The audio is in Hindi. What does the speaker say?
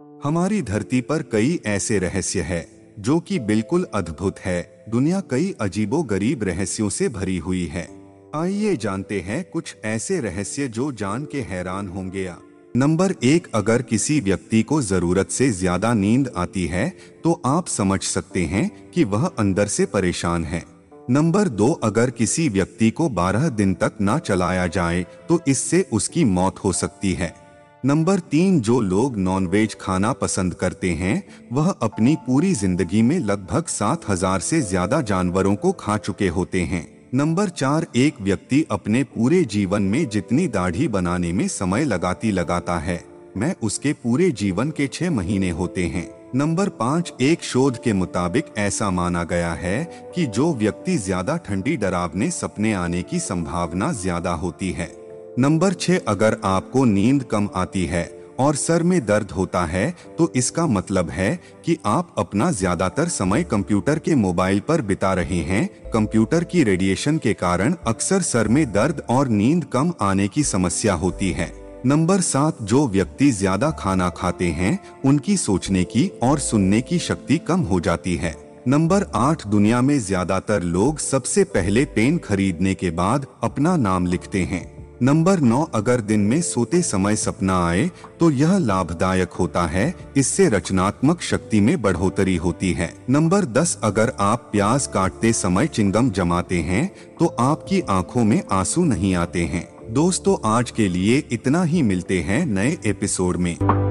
हमारी धरती पर कई ऐसे रहस्य है, जो कि बिल्कुल अद्भुत है। दुनिया कई अजीबो गरीब रहस्यों से भरी हुई है। आइए जानते हैं कुछ ऐसे रहस्य जो जान के हैरान होंगे नंबर एक, अगर किसी व्यक्ति को ज़रूरत से ज़्यादा नींद आती है तो आप समझ सकते हैं कि वह अंदर से परेशान है। नंबर दो, अगर किसी व्यक्ति को 12 दिन तक ना चलाया जाए तो इससे उसकी मौत हो सकती है। नंबर तीन जो लोग नॉनवेज खाना पसंद करते हैं, वह अपनी पूरी ज़िंदगी में लगभग सात हज़ार से ज़्यादा जानवरों को खा चुके होते हैं। नंबर चार, एक व्यक्ति अपने पूरे जीवन में जितनी दाढ़ी बनाने में समय लगाती लगाता है। मैं उसके पूरे जीवन के छह महीने होते हैं। नंबर पाँच, एक शोध के मुताबिक ऐसा माना गया है कि जो व्यक्ति ज़्यादा ठंडी डरावने सपने आने की संभावना ज़्यादा होती है। नंबर छह, अगर आपको नींद कम आती है और सर में दर्द होता है तो इसका मतलब है कि आप अपना ज़्यादातर समय कंप्यूटर के मोबाइल पर बिता रहे हैं। कंप्यूटर की रेडिएशन के कारण अक्सर सर में दर्द और नींद कम आने की समस्या होती है। नंबर सात, जो व्यक्ति ज़्यादा खाना खाते हैं, उनकी सोचने की और सुनने की शक्ति कम हो जाती है। नंबर आठ, दुनिया में ज़्यादातर लोग सबसे पहले पेन खरीदने के बाद अपना नाम लिखते हैं। नंबर नौ, अगर दिन में सोते समय सपना आए तो यह लाभदायक होता है। इससे रचनात्मक शक्ति में बढ़ोतरी होती है। नंबर दस, अगर आप प्याज काटते समय चिंगम जमाते हैं तो आपकी आँखों में आँसू नहीं आते हैं। दोस्तों, आज के लिए इतना ही मिलते हैं नए एपिसोड में।